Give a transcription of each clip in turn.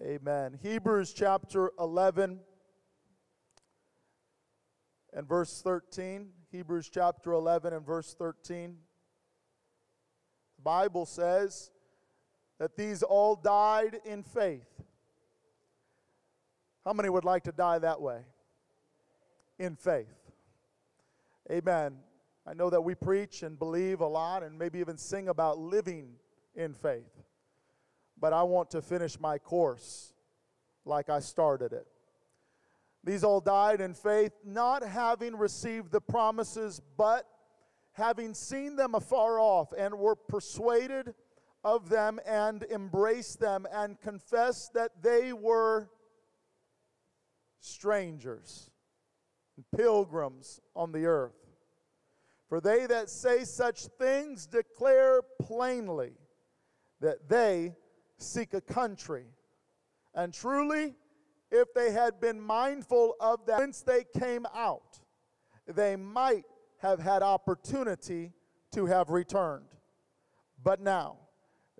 Amen. Hebrews chapter 11 and verse 13. Hebrews chapter 11 and verse 13. The Bible says that these all died in faith. How many would like to die that way? In faith. Amen. I know that we preach and believe a lot and maybe even sing about living in faith. But I want to finish my course like I started it. These all died in faith, not having received the promises, but having seen them afar off, and were persuaded of them, and embraced them, and confessed that they were strangers, and pilgrims on the earth. For they that say such things declare plainly that they seek a country. And truly, if they had been mindful of that since they came out, they might have had opportunity to have returned. But now,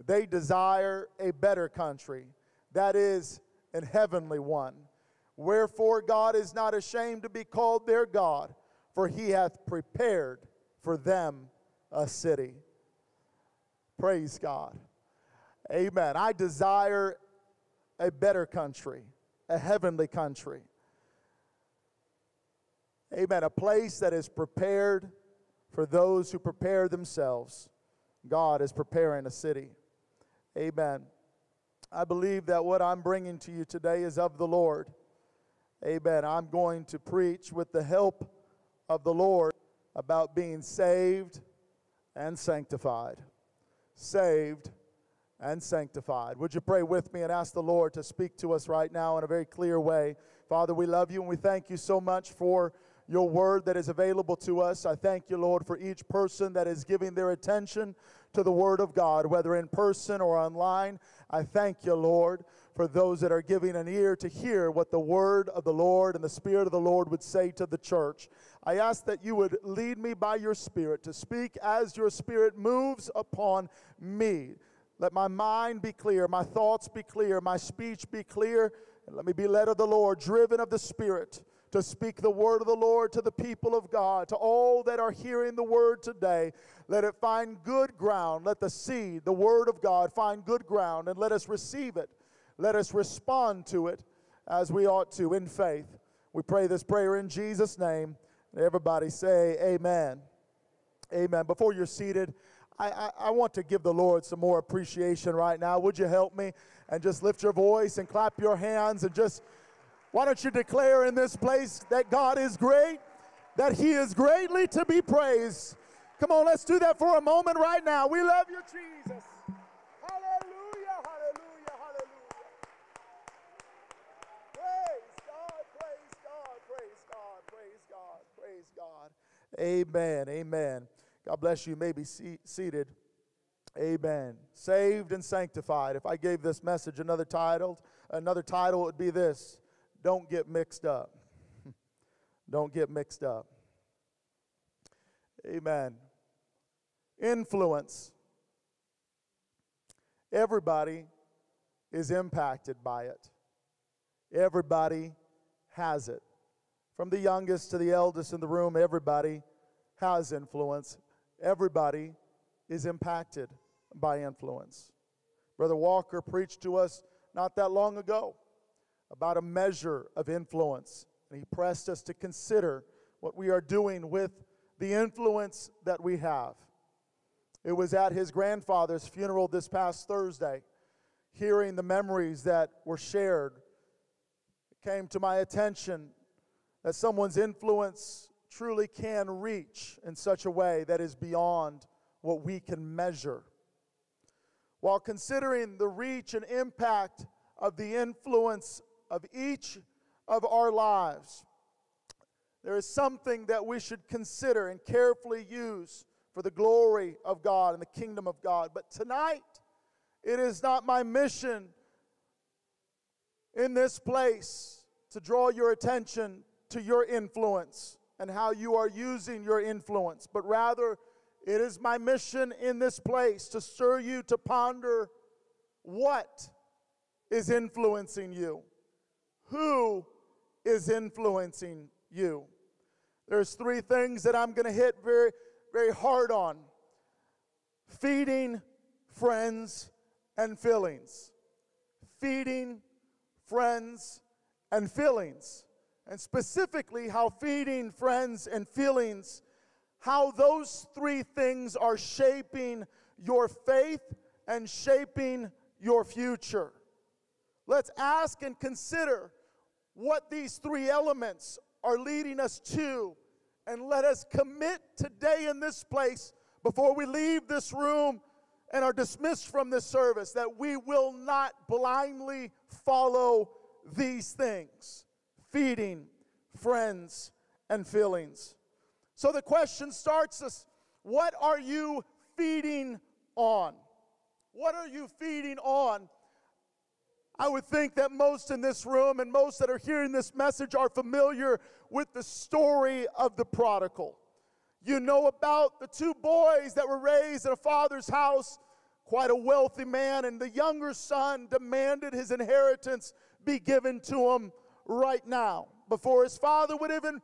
they desire a better country, that is, an heavenly one. Wherefore, God is not ashamed to be called their God, for he hath prepared for them a city. Praise God. Amen. I desire a better country a heavenly country. Amen. A place that is prepared for those who prepare themselves. God is preparing a city. Amen. I believe that what I'm bringing to you today is of the Lord. Amen. I'm going to preach with the help of the Lord about being saved and sanctified. Saved and sanctified. Would you pray with me and ask the Lord to speak to us right now in a very clear way? Father, we love you and we thank you so much for your word that is available to us. I thank you, Lord, for each person that is giving their attention to the word of God, whether in person or online. I thank you, Lord, for those that are giving an ear to hear what the word of the Lord and the Spirit of the Lord would say to the church. I ask that you would lead me by your Spirit to speak as your Spirit moves upon me. Let my mind be clear, my thoughts be clear, my speech be clear, and let me be led of the Lord, driven of the Spirit to speak the word of the Lord to the people of God, to all that are hearing the word today. Let it find good ground. Let the seed, the word of God, find good ground, and let us receive it. Let us respond to it as we ought to in faith. We pray this prayer in Jesus' name. Everybody say, Amen. Amen. Before you're seated, I, I, I, want to give the Lord some more appreciation right now. Would you help me and just lift your voice and clap your hands and just, why don't you declare in this place that God is great, that He is greatly to be praised. Come on, let's do that for a moment right now. We love you, Jesus. Hallelujah, hallelujah, hallelujah. Praise God, praise God, praise God, praise God, praise God. Amen, amen. God bless you. you may be seated. Amen. Saved and sanctified. If I gave this message another title, another title would be this Don't get mixed up. Don't get mixed up. Amen. Influence. Everybody is impacted by it. Everybody has it. From the youngest to the eldest in the room, everybody has influence everybody is impacted by influence. Brother Walker preached to us not that long ago about a measure of influence, and he pressed us to consider what we are doing with the influence that we have. It was at his grandfather's funeral this past Thursday, hearing the memories that were shared. It came to my attention that someone's influence truly can reach in such a way that is beyond what we can measure. While considering the reach and impact of the influence of each of our lives, there is something that we should consider and carefully use for the glory of God and the kingdom of God. But tonight, it is not my mission in this place to draw your attention to your influence and how you are using your influence, but rather it is my mission in this place to stir you to ponder what is influencing you? Who is influencing you? There's three things that I'm going to hit very, very hard on feeding, friends, and feelings. Feeding, friends, and feelings. And specifically, how feeding, friends, and feelings, how those three things are shaping your faith and shaping your future. Let's ask and consider what these three elements are leading us to. And let us commit today in this place, before we leave this room and are dismissed from this service, that we will not blindly follow these things feeding, friends, and feelings. So the question starts us what are you feeding on? What are you feeding on? I would think that most in this room and most that are hearing this message are familiar with the story of the prodigal. You know about the two boys that were raised in a father's house, quite a wealthy man, and the younger son demanded his inheritance be given to him right now before his father would even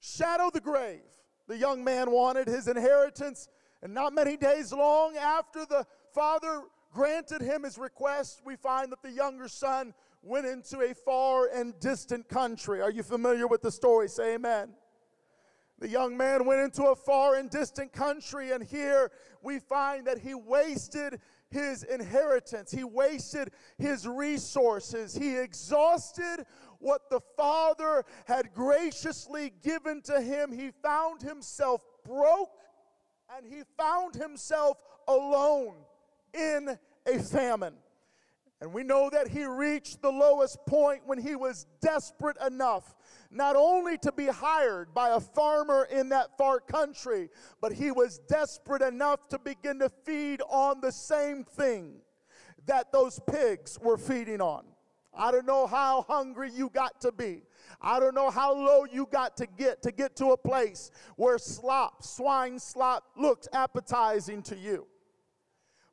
shadow the grave. The young man wanted his inheritance, and not many days long after the father granted him his request, we find that the younger son went into a far and distant country. Are you familiar with the story? Say amen. The young man went into a far and distant country, and here we find that he wasted his inheritance. He wasted his resources. He exhausted what the Father had graciously given to him. He found himself broke and he found himself alone in a famine. And we know that he reached the lowest point when he was desperate enough not only to be hired by a farmer in that far country, but he was desperate enough to begin to feed on the same thing that those pigs were feeding on. I don't know how hungry you got to be. I don't know how low you got to get to get to a place where slop, swine slop, looked appetizing to you.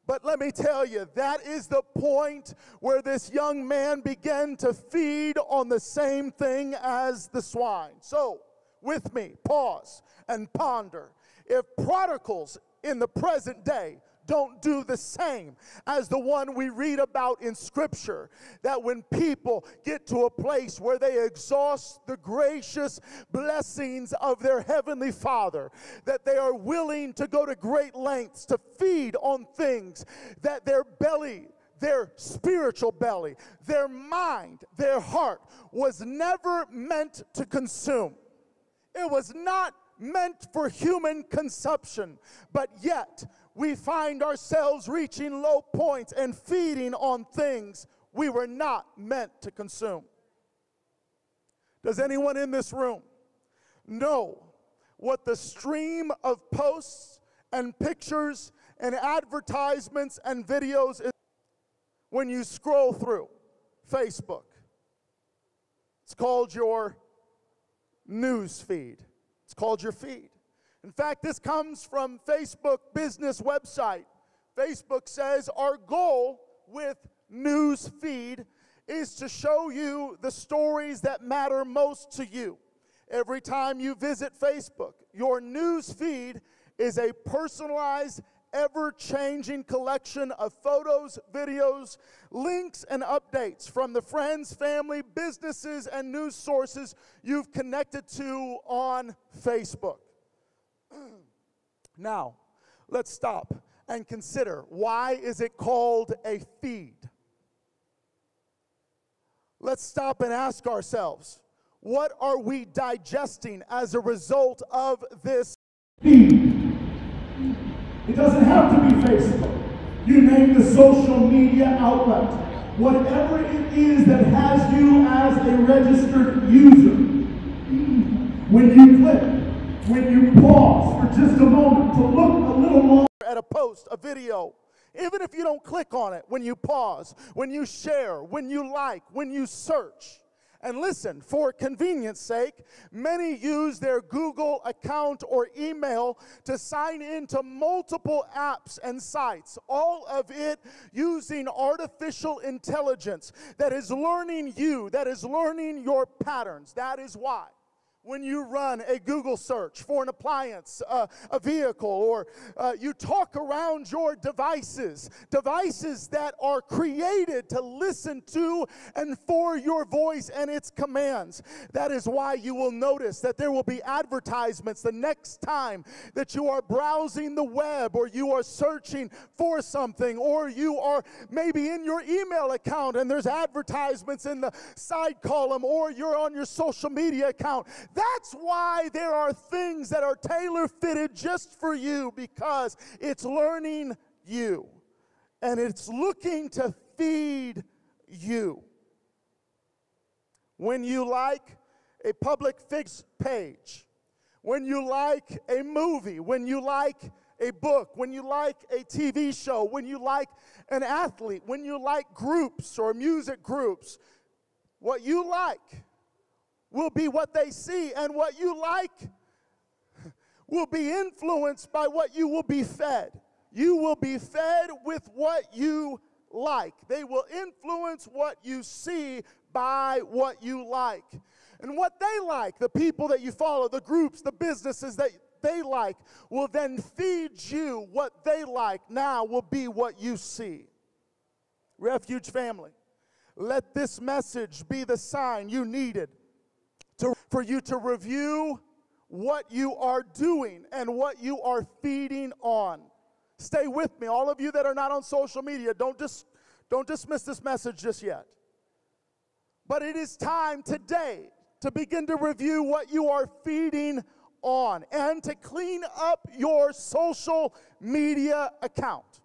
But let me tell you, that is the point where this young man began to feed on the same thing as the swine. So, with me, pause and ponder. If prodigals in the present day don't do the same as the one we read about in Scripture. That when people get to a place where they exhaust the gracious blessings of their Heavenly Father, that they are willing to go to great lengths to feed on things that their belly their spiritual belly, their mind, their heart was never meant to consume. It was not meant for human consumption, but yet we find ourselves reaching low points and feeding on things we were not meant to consume. Does anyone in this room know what the stream of posts and pictures and advertisements and videos is when you scroll through Facebook? It's called your news feed. It's called your feed. In fact, this comes from Facebook business website. Facebook says our goal with news feed is to show you the stories that matter most to you. Every time you visit Facebook, your news feed is a personalized, ever changing collection of photos, videos, links, and updates from the friends, family, businesses, and news sources you've connected to on Facebook. Now, let's stop and consider why is it called a feed? Let's stop and ask ourselves, what are we digesting as a result of this feed? It doesn't have to be Facebook. You name the social media outlet. Whatever it is that has you as a registered user. When you click when you pause for just a moment to look a little longer at a post, a video, even if you don't click on it, when you pause, when you share, when you like, when you search, And listen, for convenience sake, many use their Google account or email to sign into multiple apps and sites, all of it using artificial intelligence that is learning you, that is learning your patterns. That is why when you run a Google search for an appliance, uh, a vehicle, or uh, you talk around your devices, devices that are created to listen to and for your voice and its commands. That is why you will notice that there will be advertisements the next time that you are browsing the web or you are searching for something or you are maybe in your email account and there's advertisements in the side column or you're on your social media account that's why there are things that are tailor fitted just for you because it's learning you and it's looking to feed you. When you like a public fix page, when you like a movie, when you like a book, when you like a TV show, when you like an athlete, when you like groups or music groups, what you like will be what they see, and what you like will be influenced by what you will be fed. You will be fed with what you like. They will influence what you see by what you like. And what they like, the people that you follow, the groups, the businesses that they like, will then feed you what they like. Now will be what you see. Refuge family, let this message be the sign you needed to, for you to review what you are doing and what you are feeding on. Stay with me. All of you that are not on social media, don't just don't dismiss this message just yet. But it is time today to begin to review what you are feeding on and to clean up your social media account.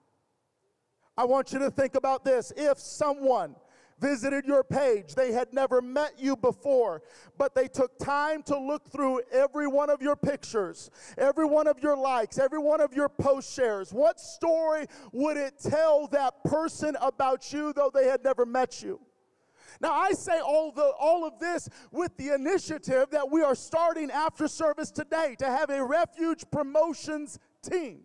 I want you to think about this. If someone visited your page. They had never met you before, but they took time to look through every one of your pictures, every one of your likes, every one of your post shares. What story would it tell that person about you, though they had never met you? Now, I say all, the, all of this with the initiative that we are starting after service today to have a refuge promotions team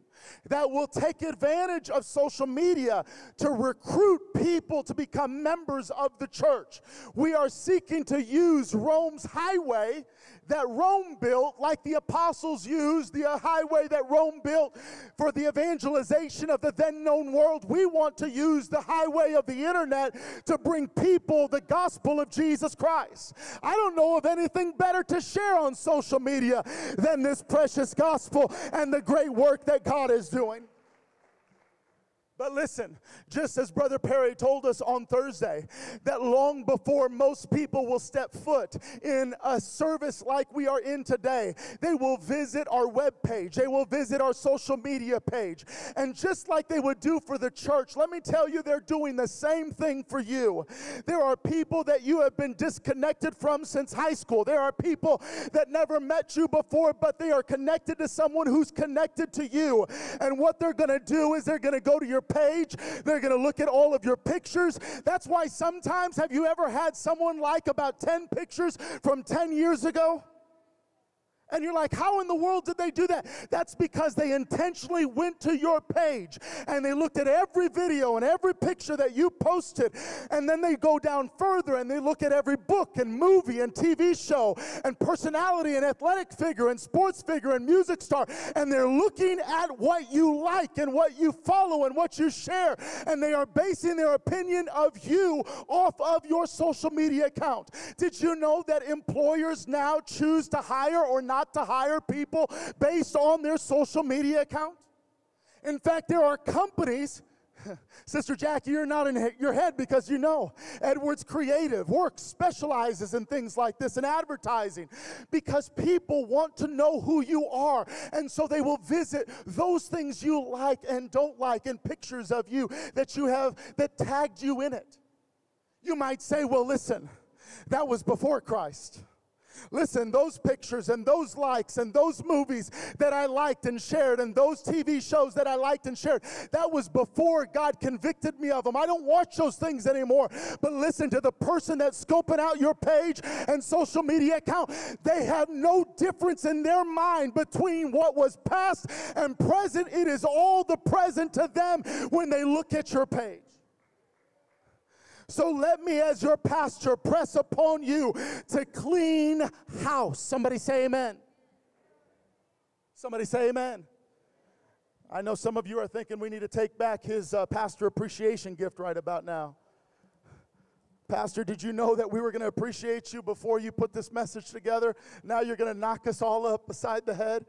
that will take advantage of social media to recruit people to become members of the church. We are seeking to use Rome's highway that Rome built, like the apostles used the uh, highway that Rome built for the evangelization of the then known world. We want to use the highway of the internet to bring people the gospel of Jesus Christ. I don't know of anything better to share on social media than this precious gospel and the great work that God is doing. But listen, just as Brother Perry told us on Thursday, that long before most people will step foot in a service like we are in today, they will visit our web page, they will visit our social media page. And just like they would do for the church, let me tell you, they're doing the same thing for you. There are people that you have been disconnected from since high school. There are people that never met you before, but they are connected to someone who's connected to you. And what they're going to do is they're going to go to your page. They're going to look at all of your pictures. That's why sometimes, have you ever had someone like about 10 pictures from 10 years ago? And you're like, how in the world did they do that? That's because they intentionally went to your page and they looked at every video and every picture that you posted. And then they go down further and they look at every book and movie and TV show and personality and athletic figure and sports figure and music star. And they're looking at what you like and what you follow and what you share. And they are basing their opinion of you off of your social media account. Did you know that employers now choose to hire or not? To hire people based on their social media account? In fact, there are companies Sister Jackie, you're not in your head because you know Edwards Creative Works specializes in things like this in advertising because people want to know who you are. And so they will visit those things you like and don't like and pictures of you that you have that tagged you in it. You might say, well, listen, that was before Christ. Listen, those pictures and those likes and those movies that I liked and shared and those TV shows that I liked and shared, that was before God convicted me of them. I don't watch those things anymore. But listen to the person that's scoping out your page and social media account, they have no difference in their mind between what was past and present. It is all the present to them when they look at your page. So let me, as your pastor, press upon you to clean house. Somebody say amen. Somebody say amen. I know some of you are thinking we need to take back his uh, pastor appreciation gift right about now. Pastor, did you know that we were going to appreciate you before you put this message together? Now you're going to knock us all up beside the head?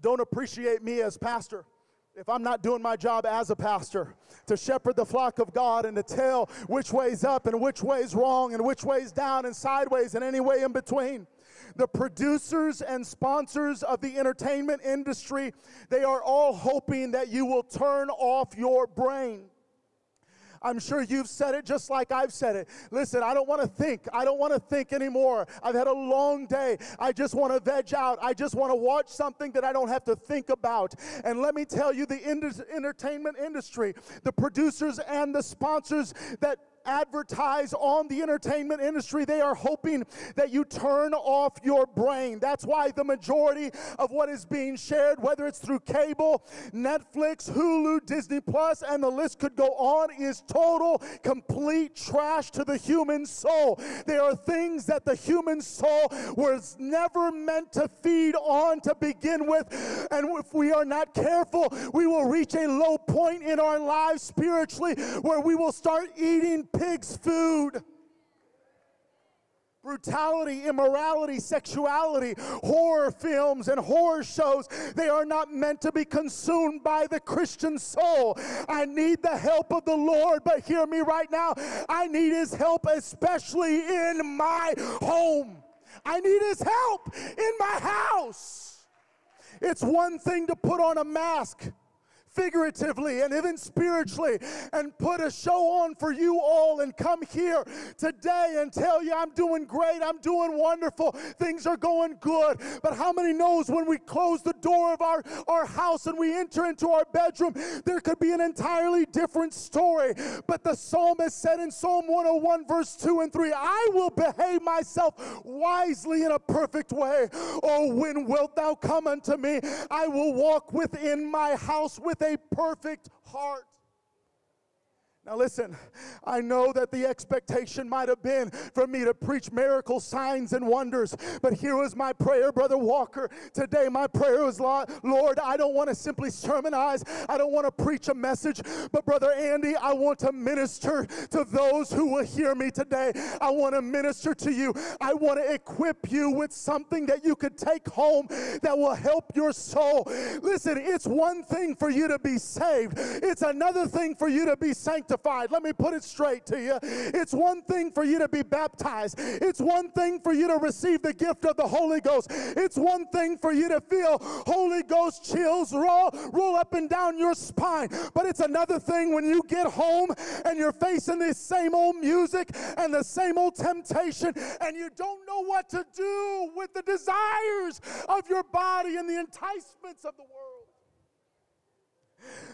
Don't appreciate me as pastor if I'm not doing my job as a pastor to shepherd the flock of God and to tell which way's up and which way's wrong and which way's down and sideways and any way in between. The producers and sponsors of the entertainment industry, they are all hoping that you will turn off your brain. I'm sure you've said it just like I've said it. Listen, I don't want to think. I don't want to think anymore. I've had a long day. I just want to veg out. I just want to watch something that I don't have to think about. And let me tell you, the entertainment industry, the producers and the sponsors that advertise on the entertainment industry, they are hoping that you turn off your brain. That's why the majority of what is being shared, whether it's through cable, Netflix, Hulu, Disney Plus, and the list could go on, is total, complete trash to the human soul. There are things that the human soul was never meant to feed on to begin with. And if we are not careful, we will reach a low point in our lives spiritually where we will start eating pig's food brutality, immorality, sexuality, horror films, and horror shows. They are not meant to be consumed by the Christian soul. I need the help of the Lord, but hear me right now. I need His help, especially in my home. I need His help in my house. It's one thing to put on a mask figuratively and even spiritually and put a show on for you all and come here today and tell you I'm doing great, I'm doing wonderful, things are going good. But how many knows when we close the door of our, our house and we enter into our bedroom, there could be an entirely different story. But the psalmist said in Psalm 101, verse 2 and 3, I will behave myself wisely in a perfect way. Oh, when wilt thou come unto me? I will walk within my house with a perfect heart. Now, listen, I know that the expectation might have been for me to preach miracle signs and wonders, but here was my prayer, Brother Walker. Today, my prayer was, Lord, I don't want to simply sermonize, I don't want to preach a message, but Brother Andy, I want to minister to those who will hear me today. I want to minister to you. I want to equip you with something that you could take home that will help your soul. Listen, it's one thing for you to be saved, it's another thing for you to be sanctified sanctified. Let me put it straight to you. It's one thing for you to be baptized, it's one thing for you to receive the gift of the Holy Ghost. It's one thing for you to feel Holy Ghost chills roll, roll up and down your spine. But it's another thing when you get home and you're facing this same old music and the same old temptation and you don't know what to do with the desires of your body and the enticements of the world.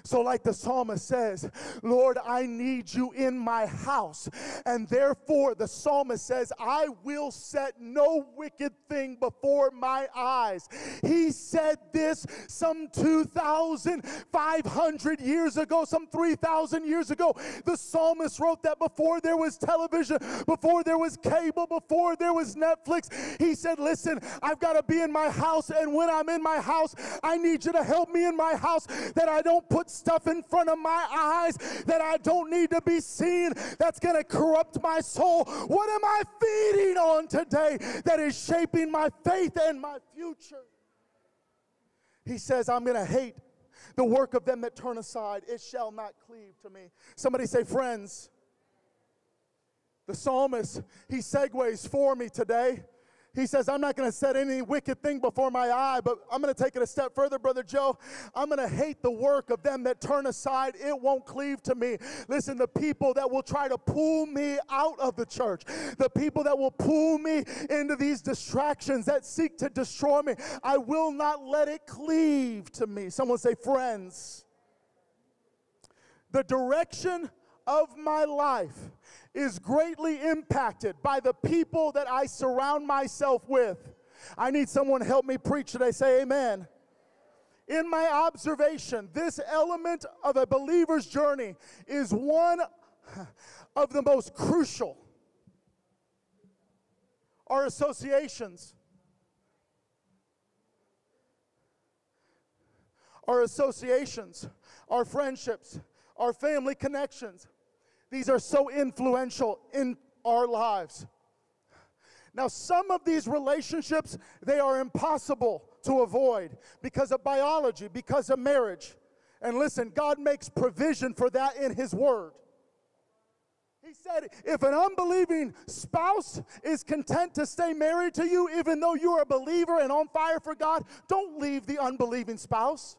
So, like the psalmist says, Lord, I need you in my house. And therefore, the psalmist says, I will set no wicked thing before my eyes. He said this some 2,500 years ago, some 3,000 years ago. The psalmist wrote that before there was television, before there was cable, before there was Netflix. He said, Listen, I've got to be in my house. And when I'm in my house, I need you to help me in my house that I don't put stuff in front of my eyes that I don't need to be seen that's going to corrupt my soul. What am I feeding on today that is shaping my faith and my future? He says, I'm going to hate the work of them that turn aside. It shall not cleave to me. Somebody say, friends. The psalmist, he segues for me today He says, I'm not going to set any wicked thing before my eye, but I'm going to take it a step further, Brother Joe. I'm going to hate the work of them that turn aside. It won't cleave to me. Listen, the people that will try to pull me out of the church, the people that will pull me into these distractions that seek to destroy me, I will not let it cleave to me. Someone say, friends. The direction of my life is greatly impacted by the people that I surround myself with. I need someone to help me preach today. Say amen. In my observation, this element of a believer's journey is one of the most crucial. Our associations. Our associations, our friendships, our family connections, these are so influential in our lives. Now, some of these relationships, they are impossible to avoid because of biology, because of marriage. And listen, God makes provision for that in His Word. He said, if an unbelieving spouse is content to stay married to you, even though you're a believer and on fire for God, don't leave the unbelieving spouse.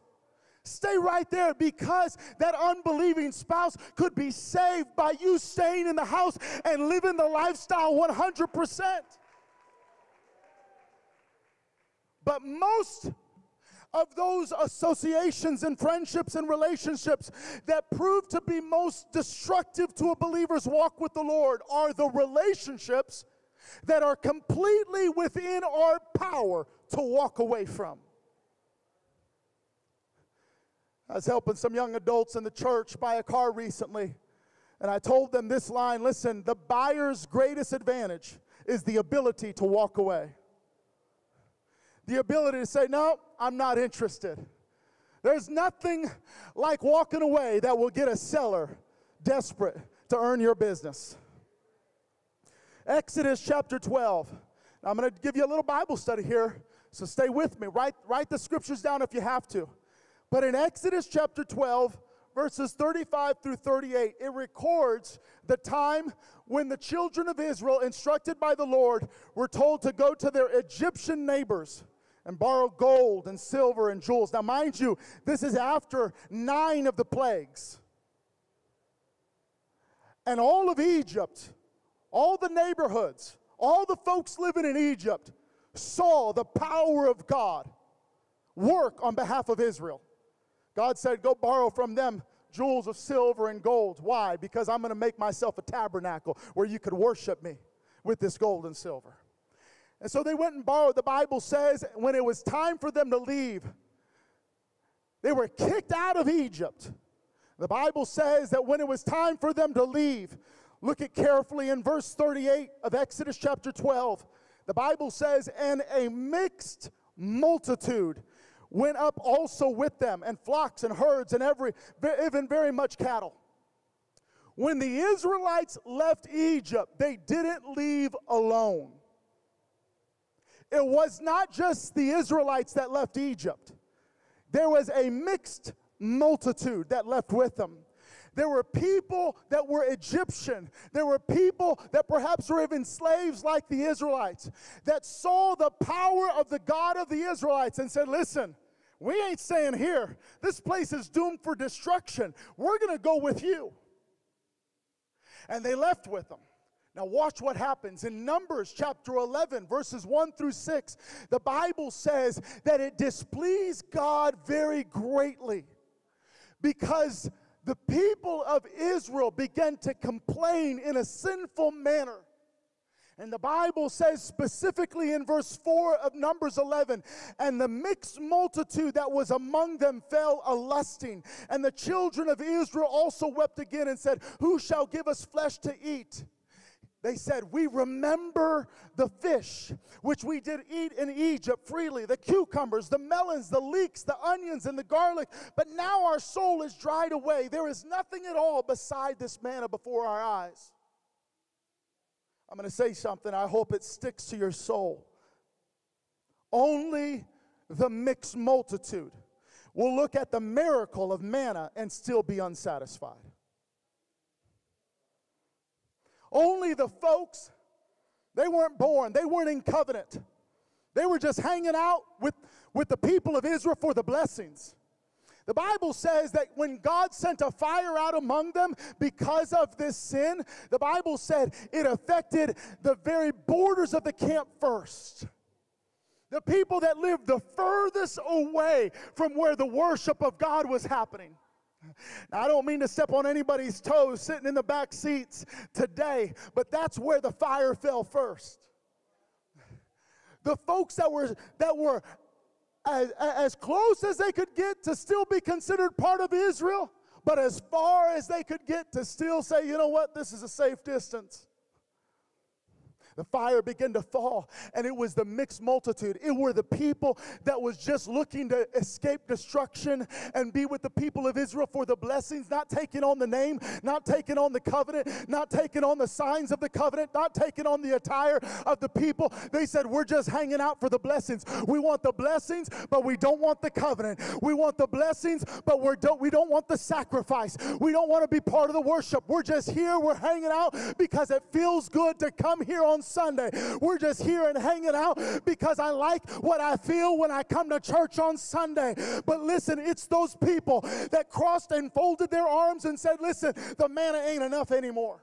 Stay right there because that unbelieving spouse could be saved by you staying in the house and living the lifestyle 100%. But most of those associations and friendships and relationships that prove to be most destructive to a believer's walk with the Lord are the relationships that are completely within our power to walk away from. I was helping some young adults in the church buy a car recently, and I told them this line listen, the buyer's greatest advantage is the ability to walk away. The ability to say, No, I'm not interested. There's nothing like walking away that will get a seller desperate to earn your business. Exodus chapter 12. I'm going to give you a little Bible study here, so stay with me. Write, write the scriptures down if you have to. But in Exodus chapter 12, verses 35 through 38, it records the time when the children of Israel, instructed by the Lord, were told to go to their Egyptian neighbors and borrow gold and silver and jewels. Now, mind you, this is after nine of the plagues. And all of Egypt, all the neighborhoods, all the folks living in Egypt saw the power of God work on behalf of Israel. God said, Go borrow from them jewels of silver and gold. Why? Because I'm going to make myself a tabernacle where you could worship me with this gold and silver. And so they went and borrowed. The Bible says when it was time for them to leave, they were kicked out of Egypt. The Bible says that when it was time for them to leave, look at carefully in verse 38 of Exodus chapter 12. The Bible says, and a mixed multitude went up also with them, and flocks and herds and every even very much cattle. When the Israelites left Egypt, they didn't leave alone. It was not just the Israelites that left Egypt. There was a mixed multitude that left with them. There were people that were Egyptian. There were people that perhaps were even slaves like the Israelites that saw the power of the God of the Israelites and said, Listen, we ain't staying here. This place is doomed for destruction. We're going to go with you. And they left with them. Now, watch what happens. In Numbers chapter 11, verses 1 through 6, the Bible says that it displeased God very greatly because the people of Israel began to complain in a sinful manner. And the Bible says specifically in verse 4 of Numbers 11, and the mixed multitude that was among them fell a lusting. And the children of Israel also wept again and said, Who shall give us flesh to eat? They said, We remember the fish which we did eat in Egypt freely, the cucumbers, the melons, the leeks, the onions, and the garlic. But now our soul is dried away. There is nothing at all beside this manna before our eyes. I'm going to say something. I hope it sticks to your soul. Only the mixed multitude will look at the miracle of manna and still be unsatisfied. Only the folks They weren't born, they weren't in covenant. They were just hanging out with, with the people of Israel for the blessings. The Bible says that when God sent a fire out among them because of this sin, the Bible said it affected the very borders of the camp first. The people that lived the furthest away from where the worship of God was happening. I don't mean to step on anybody's toes sitting in the back seats today, but that's where the fire fell first. The folks that were that were as, as close as they could get to still be considered part of Israel, but as far as they could get to still say, you know what, this is a safe distance. The fire began to fall, and it was the mixed multitude. It were the people that was just looking to escape destruction and be with the people of Israel for the blessings, not taking on the name, not taking on the covenant, not taking on the signs of the covenant, not taking on the attire of the people. They said, We're just hanging out for the blessings. We want the blessings, but we don't want the covenant. We want the blessings, but we don't, we don't want the sacrifice. We don't want to be part of the worship. We're just here, we're hanging out because it feels good to come here on Sunday. We're just here and hanging out because I like what I feel when I come to church on Sunday. But listen, it's those people that crossed and folded their arms and said, Listen, the manna ain't enough anymore.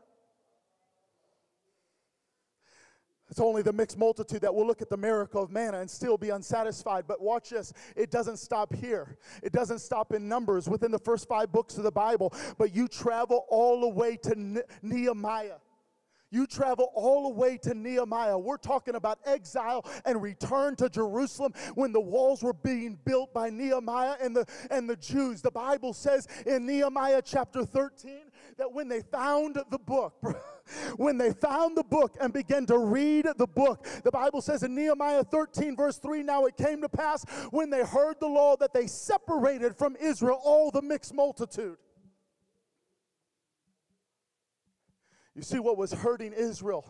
It's only the mixed multitude that will look at the miracle of manna and still be unsatisfied. But watch this, it doesn't stop here. It doesn't stop in Numbers within the first five books of the Bible, but you travel all the way to Nehemiah. You travel all the way to Nehemiah. We're talking about exile and return to Jerusalem when the walls were being built by Nehemiah and the, and the Jews. The Bible says in Nehemiah chapter 13 that when they found the book, when they found the book and began to read the book, the Bible says in Nehemiah 13, verse 3 now it came to pass when they heard the law that they separated from Israel all the mixed multitude. You see, what was hurting Israel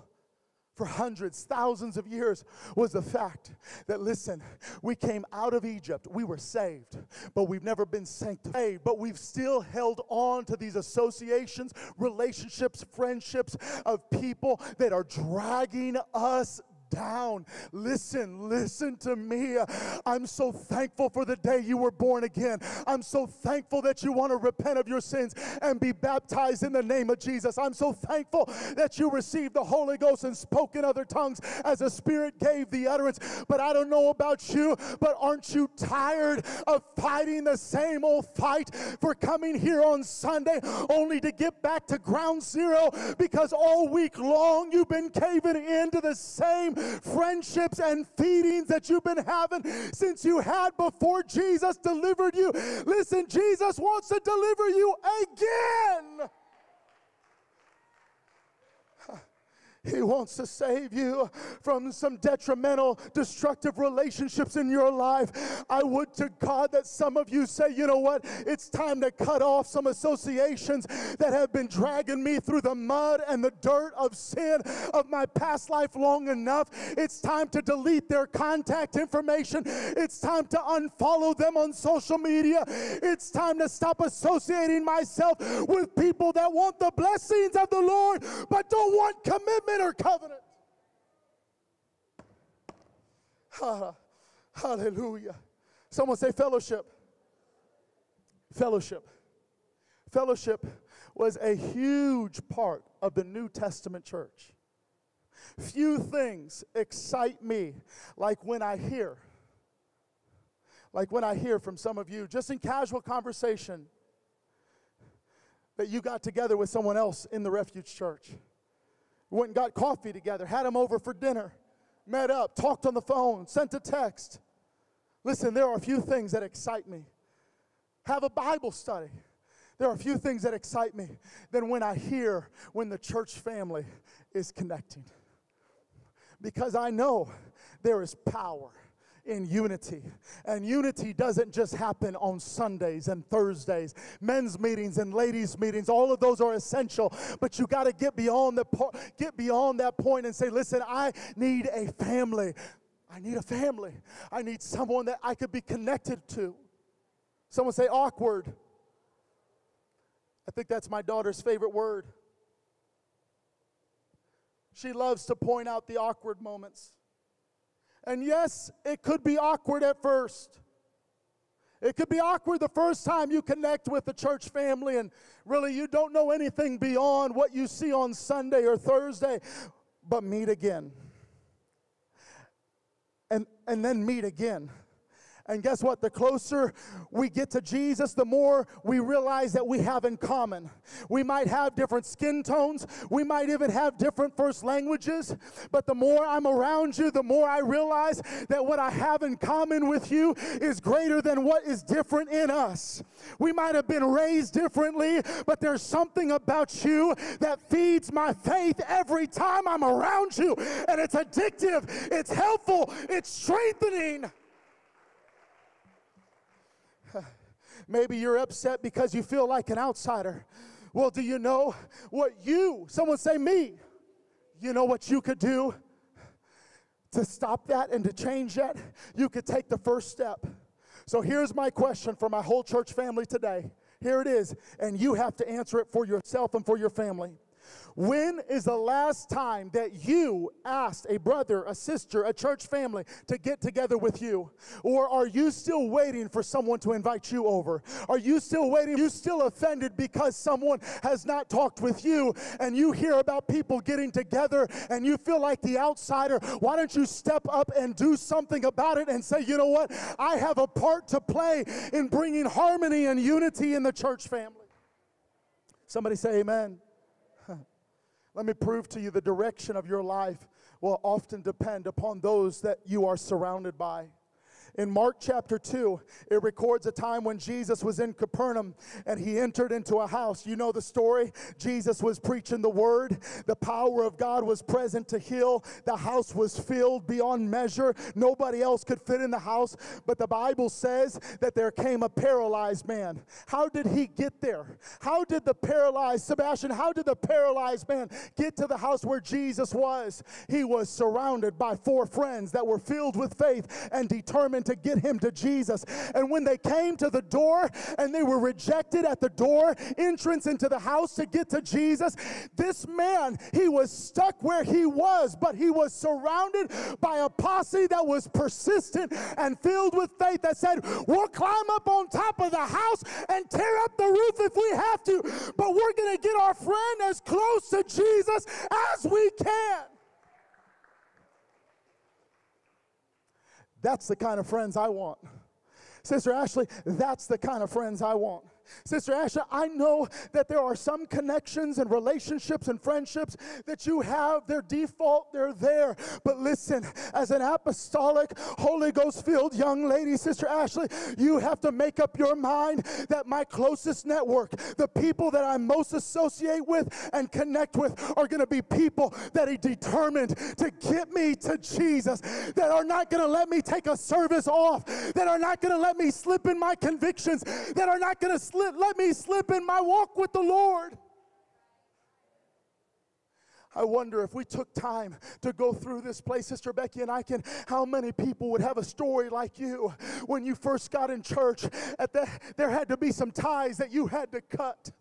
for hundreds, thousands of years was the fact that, listen, we came out of Egypt, we were saved, but we've never been sanctified, but we've still held on to these associations, relationships, friendships of people that are dragging us down. Listen, listen to me. I'm so thankful for the day you were born again. I'm so thankful that you want to repent of your sins and be baptized in the name of Jesus. I'm so thankful that you received the Holy Ghost and spoke in other tongues as the Spirit gave the utterance. But I don't know about you, but aren't you tired of fighting the same old fight for coming here on Sunday only to get back to ground zero because all week long you've been caving into the same friendships and feedings that you've been having since you had before Jesus delivered you. Listen, Jesus wants to deliver you again. He wants to save you from some detrimental, destructive relationships in your life. I would to God that some of you say, you know what, it's time to cut off some associations that have been dragging me through the mud and the dirt of sin of my past life long enough. It's time to delete their contact information. It's time to unfollow them on social media. It's time to stop associating myself with people that want the blessings of the Lord but don't want commitment or covenant. Hallelujah. Someone say fellowship. Fellowship. Fellowship was a huge part of the New Testament church. Few things excite me like when I hear, like when I hear from some of you, just in casual conversation, that you got together with someone else in the refuge church went and got coffee together, had them over for dinner, met up, talked on the phone, sent a text. Listen, there are a few things that excite me. Have a Bible study. There are a few things that excite me than when I hear when the church family is connecting. Because I know there is power in unity. And unity doesn't just happen on Sundays and Thursdays. Men's meetings and ladies' meetings, all of those are essential, but you got to get beyond the po- get beyond that point and say, "Listen, I need a family. I need a family. I need someone that I could be connected to." Someone say awkward. I think that's my daughter's favorite word. She loves to point out the awkward moments. And yes, it could be awkward at first. It could be awkward the first time you connect with the church family and really you don't know anything beyond what you see on Sunday or Thursday, but meet again. And, and then meet again. And guess what? The closer we get to Jesus, the more we realize that we have in common. We might have different skin tones, we might even have different first languages, but the more I'm around you, the more I realize that what I have in common with you is greater than what is different in us. We might have been raised differently, but there's something about you that feeds my faith every time I'm around you, and it's addictive, it's helpful, it's strengthening. Maybe you're upset because you feel like an outsider. Well, do you know what you, someone say me, you know what you could do to stop that and to change that? You could take the first step. So here's my question for my whole church family today. Here it is, and you have to answer it for yourself and for your family. When is the last time that you asked a brother, a sister, a church family to get together with you? Or are you still waiting for someone to invite you over? Are you still waiting? You still offended because someone has not talked with you and you hear about people getting together and you feel like the outsider? Why don't you step up and do something about it and say, you know what? I have a part to play in bringing harmony and unity in the church family. Somebody say, Amen. Let me prove to you the direction of your life will often depend upon those that you are surrounded by. In Mark chapter 2, it records a time when Jesus was in Capernaum and he entered into a house. You know the story. Jesus was preaching the word. The power of God was present to heal. The house was filled beyond measure. Nobody else could fit in the house. But the Bible says that there came a paralyzed man. How did he get there? How did the paralyzed, Sebastian, how did the paralyzed man get to the house where Jesus was? He was surrounded by four friends that were filled with faith and determined to get him to Jesus. And when they came to the door and they were rejected at the door, entrance into the house to get to Jesus, this man, he was stuck where he was, but he was surrounded by a posse that was persistent and filled with faith that said, We'll climb up on top of the house and tear up the roof if we have to, but we're going to get our friend as close to Jesus as we can. That's the kind of friends I want. Sister Ashley, that's the kind of friends I want. Sister Asha, I know that there are some connections and relationships and friendships that you have, their default, they're there. But listen, as an apostolic, Holy Ghost filled young lady, Sister Ashley, you have to make up your mind that my closest network, the people that I most associate with and connect with, are going to be people that are determined to get me to Jesus, that are not going to let me take a service off, that are not going to let me slip in my convictions, that are not going to slip, let me slip in my walk with the Lord. I wonder if we took time to go through this place, Sister Becky and I can, how many people would have a story like you when you first got in church? At the, there had to be some ties that you had to cut.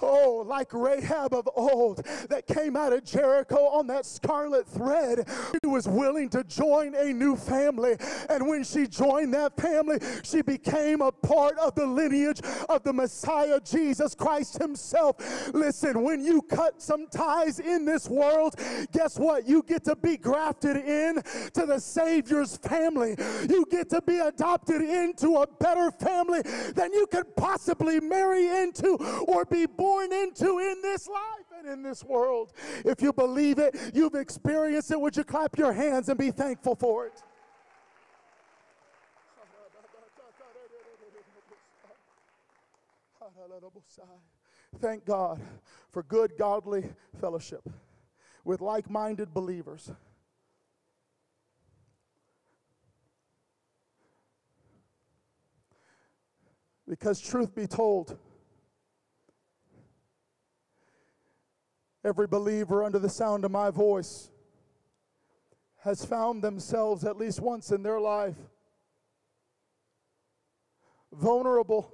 Oh, like Rahab of old that came out of Jericho on that scarlet thread. She was willing to join a new family. And when she joined that family, she became a part of the lineage of the Messiah, Jesus Christ Himself. Listen, when you cut some ties in this world, guess what? You get to be grafted in to the Savior's family. You get to be adopted into a better family than you could possibly marry into or be born into in this life and in this world. If you believe it, you've experienced it. Would you clap your hands and be thankful for it? Thank God for good, godly fellowship with like minded believers. Because, truth be told, Every believer under the sound of my voice has found themselves at least once in their life vulnerable,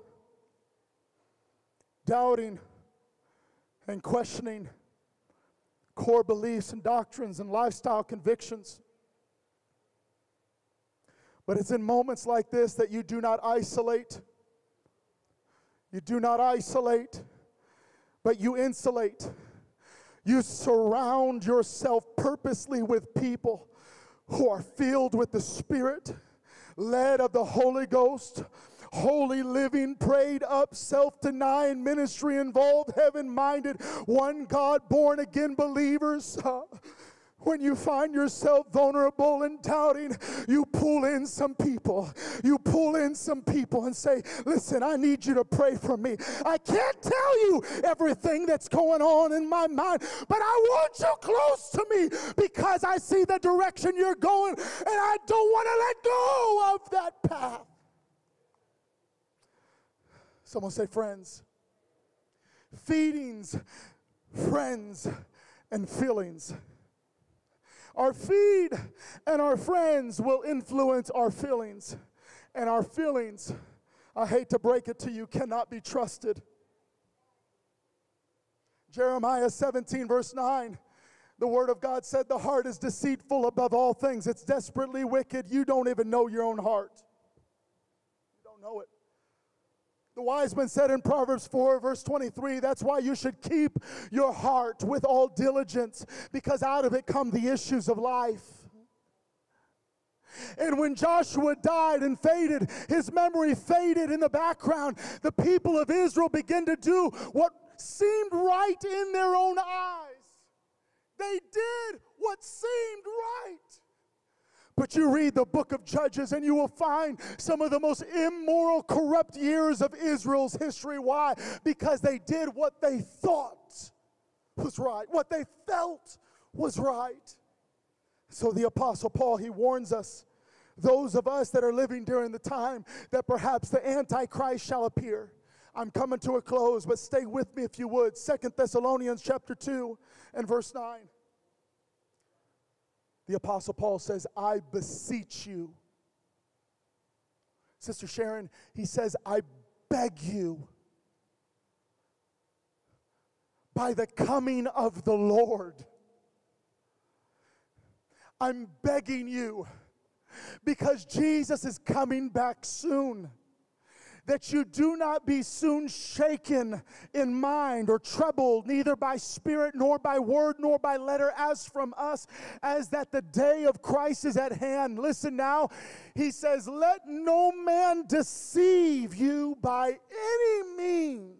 doubting, and questioning core beliefs and doctrines and lifestyle convictions. But it's in moments like this that you do not isolate. You do not isolate, but you insulate. You surround yourself purposely with people who are filled with the Spirit, led of the Holy Ghost, holy living, prayed up, self denying, ministry involved, heaven minded, one God born again believers. When you find yourself vulnerable and doubting, you pull in some people. You pull in some people and say, Listen, I need you to pray for me. I can't tell you everything that's going on in my mind, but I want you close to me because I see the direction you're going and I don't want to let go of that path. Someone say, Friends. Feedings, friends, and feelings. Our feed and our friends will influence our feelings, and our feelings, I hate to break it to you, cannot be trusted. Jeremiah 17, verse 9. The word of God said, The heart is deceitful above all things. It's desperately wicked. You don't even know your own heart. You don't know it. The wise man said in Proverbs 4, verse 23, that's why you should keep your heart with all diligence, because out of it come the issues of life. And when Joshua died and faded, his memory faded in the background, the people of Israel began to do what seemed right in their own eyes. They did what seemed right. But you read the book of Judges and you will find some of the most immoral, corrupt years of Israel's history. Why? Because they did what they thought was right, what they felt was right. So the Apostle Paul, he warns us, those of us that are living during the time that perhaps the Antichrist shall appear. I'm coming to a close, but stay with me if you would. Second Thessalonians chapter 2 and verse 9 the Apostle Paul says, I beseech you. Sister Sharon, he says, I beg you by the coming of the Lord. I'm begging you because Jesus is coming back soon that you do not be soon shaken in mind or troubled, neither by spirit, nor by word, nor by letter, as from us, as that the day of Christ is at hand. Listen now, he says, Let no man deceive you by any means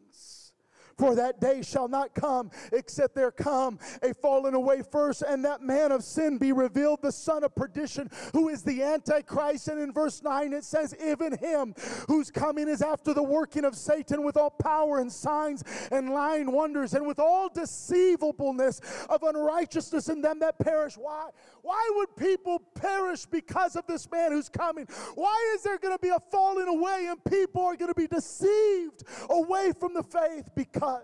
for that day shall not come except there come a falling away first, and that man of sin be revealed, the son of perdition, who is the Antichrist. And in verse 9 it says, Even him whose coming is after the working of Satan with all power and signs and lying wonders, and with all deceivableness of unrighteousness in them that perish. Why? Why would people perish because of this man who's coming? Why is there going to be a falling away and people are going to be deceived away from the faith? Because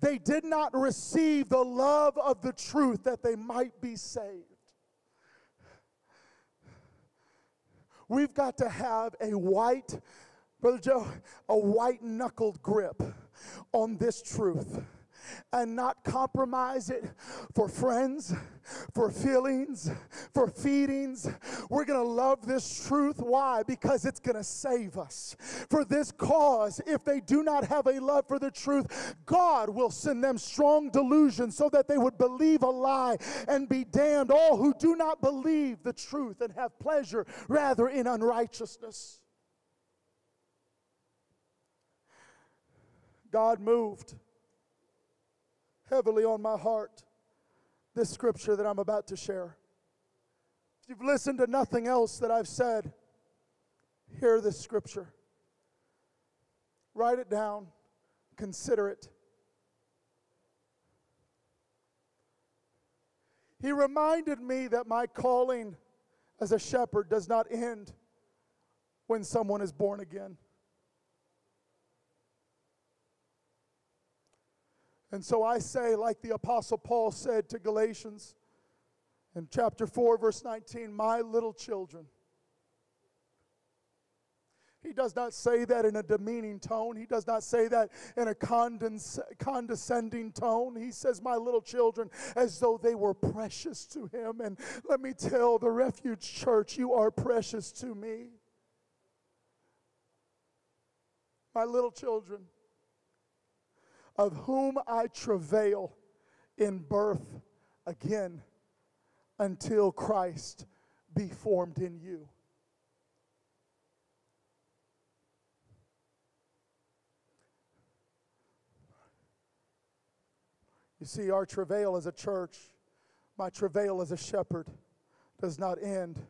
they did not receive the love of the truth that they might be saved. We've got to have a white, Brother Joe, a white knuckled grip on this truth and not compromise it for friends, for feelings, for feedings. We're going to love this truth. Why? Because it's going to save us. For this cause, if they do not have a love for the truth, God will send them strong delusion so that they would believe a lie and be damned. All who do not believe the truth and have pleasure rather in unrighteousness. God moved heavily on my heart this scripture that I'm about to share. If you've listened to nothing else that I've said, hear this scripture. Write it down, consider it. He reminded me that my calling as a shepherd does not end when someone is born again. And so I say, like the Apostle Paul said to Galatians in chapter 4, verse 19, my little children, He does not say that in a demeaning tone. He does not say that in a condescending tone. He says, My little children, as though they were precious to him. And let me tell the refuge church, you are precious to me. My little children, of whom I travail in birth again until Christ be formed in you. You see, our travail as a church, my travail as a shepherd, does not end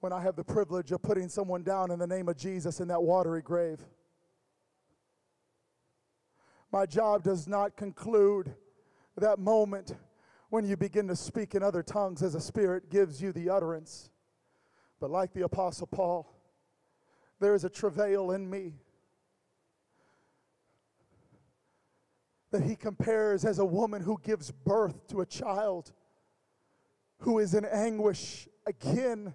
when I have the privilege of putting someone down in the name of Jesus in that watery grave. My job does not conclude that moment when you begin to speak in other tongues as a spirit gives you the utterance. But like the Apostle Paul, there is a travail in me that he compares as a woman who gives birth to a child who is in anguish again.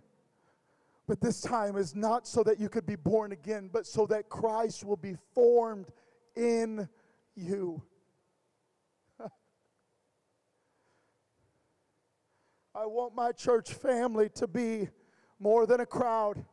But this time is not so that you could be born again, but so that Christ will be formed in you. I want my church family to be more than a crowd.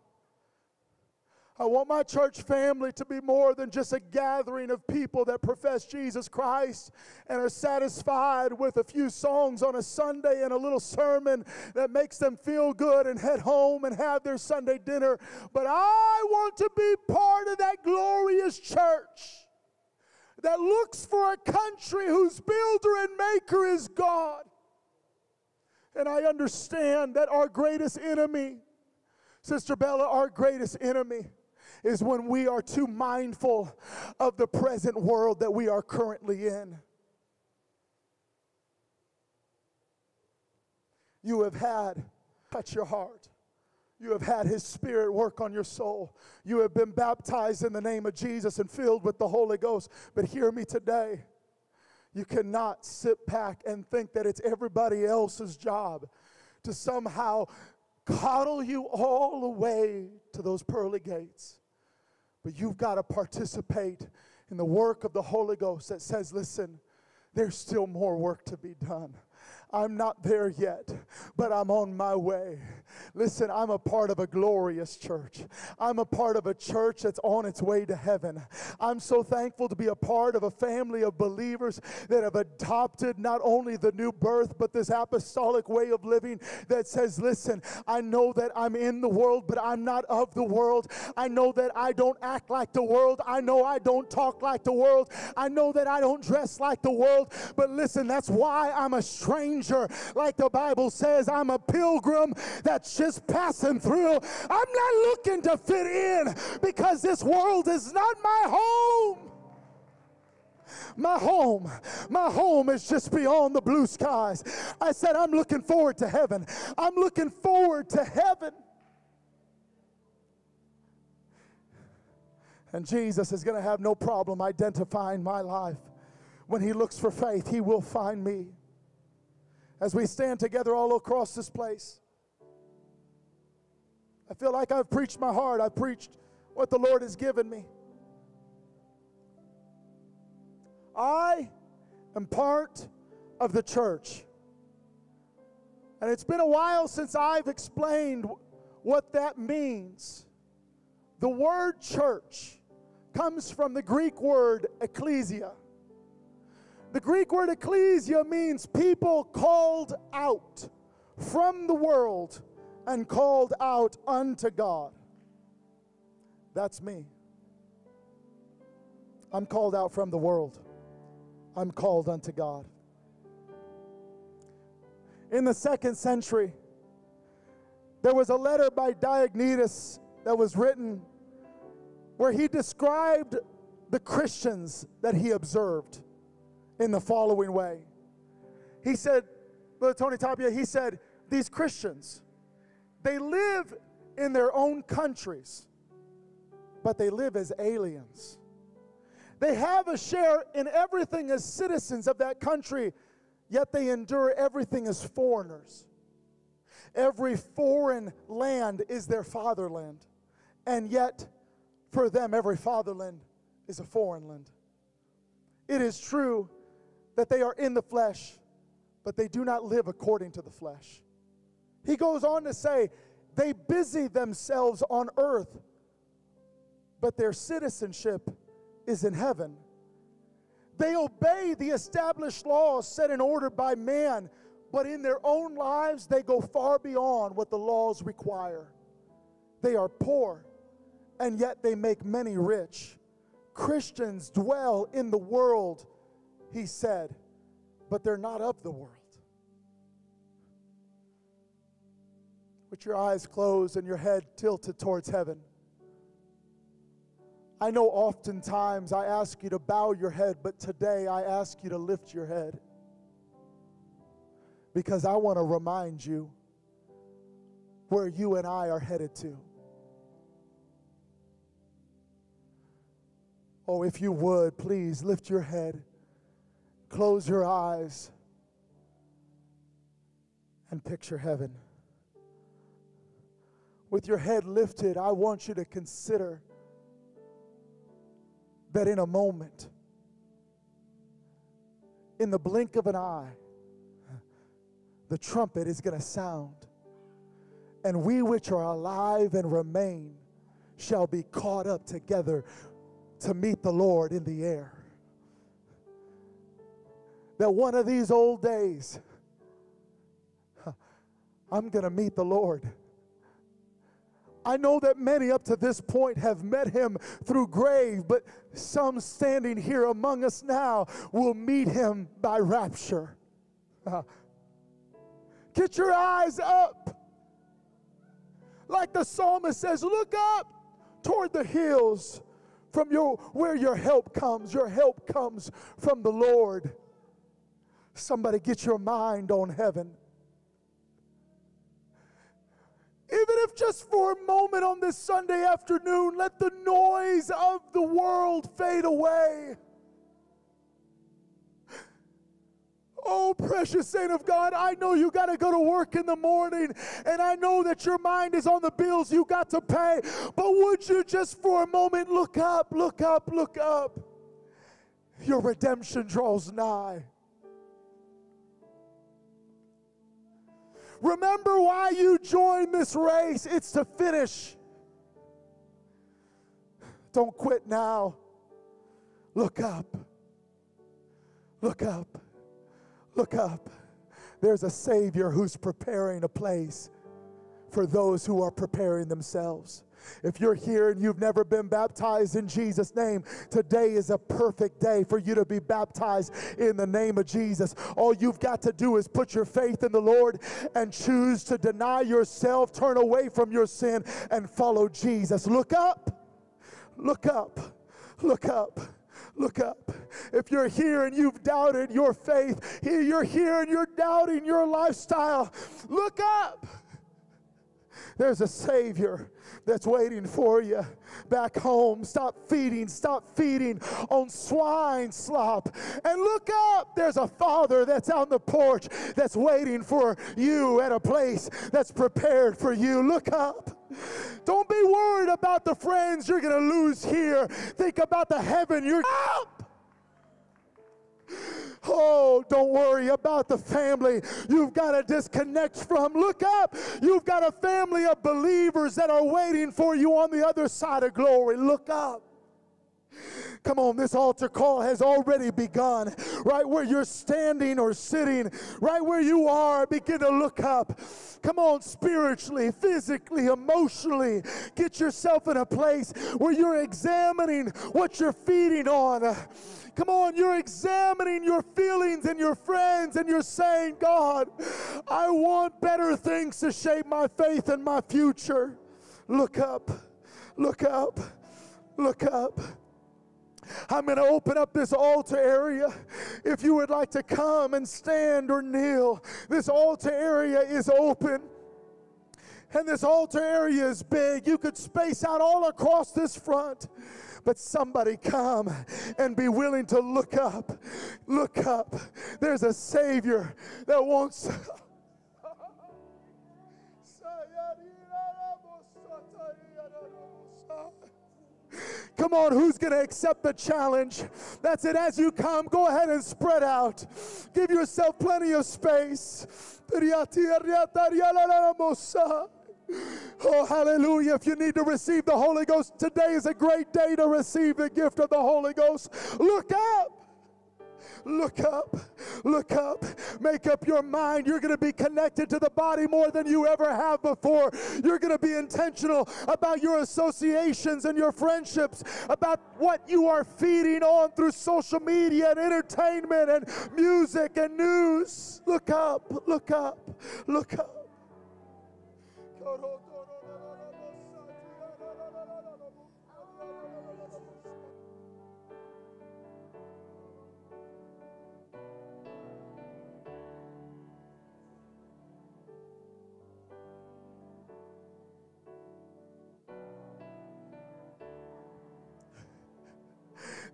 I want my church family to be more than just a gathering of people that profess Jesus Christ and are satisfied with a few songs on a Sunday and a little sermon that makes them feel good and head home and have their Sunday dinner. But I want to be part of that glorious church that looks for a country whose builder and maker is God. And I understand that our greatest enemy, Sister Bella, our greatest enemy is when we are too mindful of the present world that we are currently in. You have had touch your heart. You have had His Spirit work on your soul. You have been baptized in the name of Jesus and filled with the Holy Ghost. But hear me today. You cannot sit back and think that it's everybody else's job to somehow coddle you all the way to those pearly gates. But you've got to participate in the work of the Holy Ghost that says, listen, there's still more work to be done. I'm not there yet, but I'm on my way. Listen, I'm a part of a glorious church. I'm a part of a church that's on its way to heaven. I'm so thankful to be a part of a family of believers that have adopted not only the new birth, but this apostolic way of living that says, listen, I know that I'm in the world, but I'm not of the world. I know that I don't act like the world. I know I don't talk like the world. I know that I don't dress like the world. But listen, that's why I'm a stranger stranger. Like the Bible says, I'm a pilgrim that's just passing through. I'm not looking to fit in because this world is not my home. My home, my home is just beyond the blue skies. I said, I'm looking forward to heaven. I'm looking forward to heaven. And Jesus is going to have no problem identifying my life. When he looks for faith, he will find me as we stand together all across this place. I feel like I've preached my heart, I've preached what the Lord has given me. I am part of the church. And it's been a while since I've explained what that means. The word church comes from the Greek word ecclesia. The Greek word ecclesia means people called out from the world and called out unto God. That's me. I'm called out from the world. I'm called unto God. In the second century, there was a letter by Diognetus that was written where he described the Christians that he observed in the following way. He said, Tony Tapia, he said, these Christians, they live in their own countries, but they live as aliens. They have a share in everything as citizens of that country, yet they endure everything as foreigners. Every foreign land is their fatherland, and yet For them, every fatherland is a foreign land. It is true that they are in the flesh, but they do not live according to the flesh. He goes on to say, they busy themselves on earth, but their citizenship is in heaven. They obey the established laws set in order by man, but in their own lives they go far beyond what the laws require. They are poor, and yet they make many rich. Christians dwell in the world, he said, but they're not of the world. With your eyes closed and your head tilted towards heaven. I know oftentimes I ask you to bow your head, but today I ask you to lift your head. Because I want to remind you where you and I are headed to. Oh, if you would, please lift your head, close your eyes, and picture heaven. With your head lifted, I want you to consider that in a moment, in the blink of an eye, the trumpet is going to sound, and we which are alive and remain shall be caught up together to meet the Lord in the air. That one of these old days, I'm going to meet the Lord. I know that many up to this point have met him through grave, but some standing here among us now will meet him by rapture. Get your eyes up. Like the psalmist says, look up toward the hills from your where your help comes. Your help comes from the Lord. Somebody get your mind on heaven. Even if just for a moment on this Sunday afternoon, let the noise of the world fade away. Oh, precious saint of God, I know you got to go to work in the morning, and I know that your mind is on the bills you got to pay. But would you just for a moment look up, look up, look up? Your redemption draws nigh. Remember why you joined this race. It's to finish. Don't quit now. Look up. Look up. Look up. There's a Savior who's preparing a place for those who are preparing themselves. If you're here and you've never been baptized in Jesus' name, today is a perfect day for you to be baptized in the name of Jesus. All you've got to do is put your faith in the Lord and choose to deny yourself, turn away from your sin, and follow Jesus. Look up, look up, look up. Look up. If you're here and you've doubted your faith, you're here and you're doubting your lifestyle, look up. There's a Savior that's waiting for you back home. Stop feeding, stop feeding on swine slop. And look up, there's a Father that's on the porch that's waiting for you at a place that's prepared for you. Look up. Don't be worried about the friends you're going to lose here. Think about the heaven you're up. Oh, don't worry about the family you've got to disconnect from. Look up. You've got a family of believers that are waiting for you on the other side of glory. Look up. Come on, this altar call has already begun. Right where you're standing or sitting, right where you are, begin to look up. Come on, spiritually, physically, emotionally, get yourself in a place where you're examining what you're feeding on. Come on, you're examining your feelings and your friends, and you're saying, God, I want better things to shape my faith and my future. Look up, look up, look up. I'm going to open up this altar area. If you would like to come and stand or kneel, this altar area is open. And this altar area is big. You could space out all across this front. But somebody come and be willing to look up. Look up. There's a Savior that wants. Come on, who's going to accept the challenge? That's it. As you come, go ahead and spread out. Give yourself plenty of space. Oh, hallelujah. If you need to receive the Holy Ghost, today is a great day to receive the gift of the Holy Ghost. Look up. Look up, look up, make up your mind. You're going to be connected to the body more than you ever have before. You're going to be intentional about your associations and your friendships, about what you are feeding on through social media and entertainment and music and news. Look up, look up, look up. Lord, oh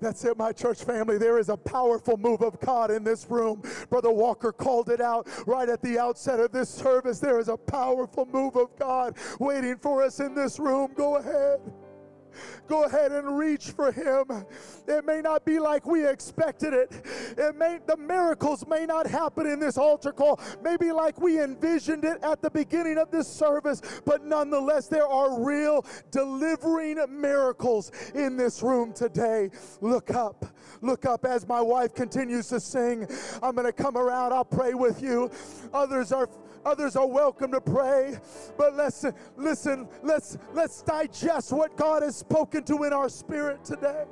That's it, my church family. There is a powerful move of God in this room. Brother Walker called it out right at the outset of this service. There is a powerful move of God waiting for us in this room. Go ahead. Go ahead and reach for him. It may not be like we expected it. It may the miracles may not happen in this altar call, maybe like we envisioned it at the beginning of this service, but nonetheless, there are real delivering miracles in this room today. Look up. Look up as my wife continues to sing. I'm going to come around. I'll pray with you. Others are Others are welcome to pray. But let's listen, let's let's digest what God has spoken to in our spirit today.